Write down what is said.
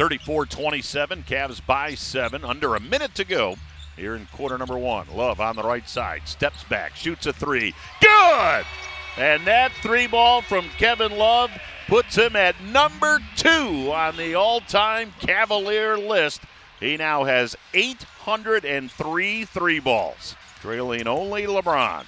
34 27. Cavs by seven. Under a minute to go here in quarter number one. Love on the right side. Steps back. Shoots a three. Good! And that three ball from Kevin Love puts him at number two on the all time Cavalier list. He now has 803 three balls, trailing only LeBron.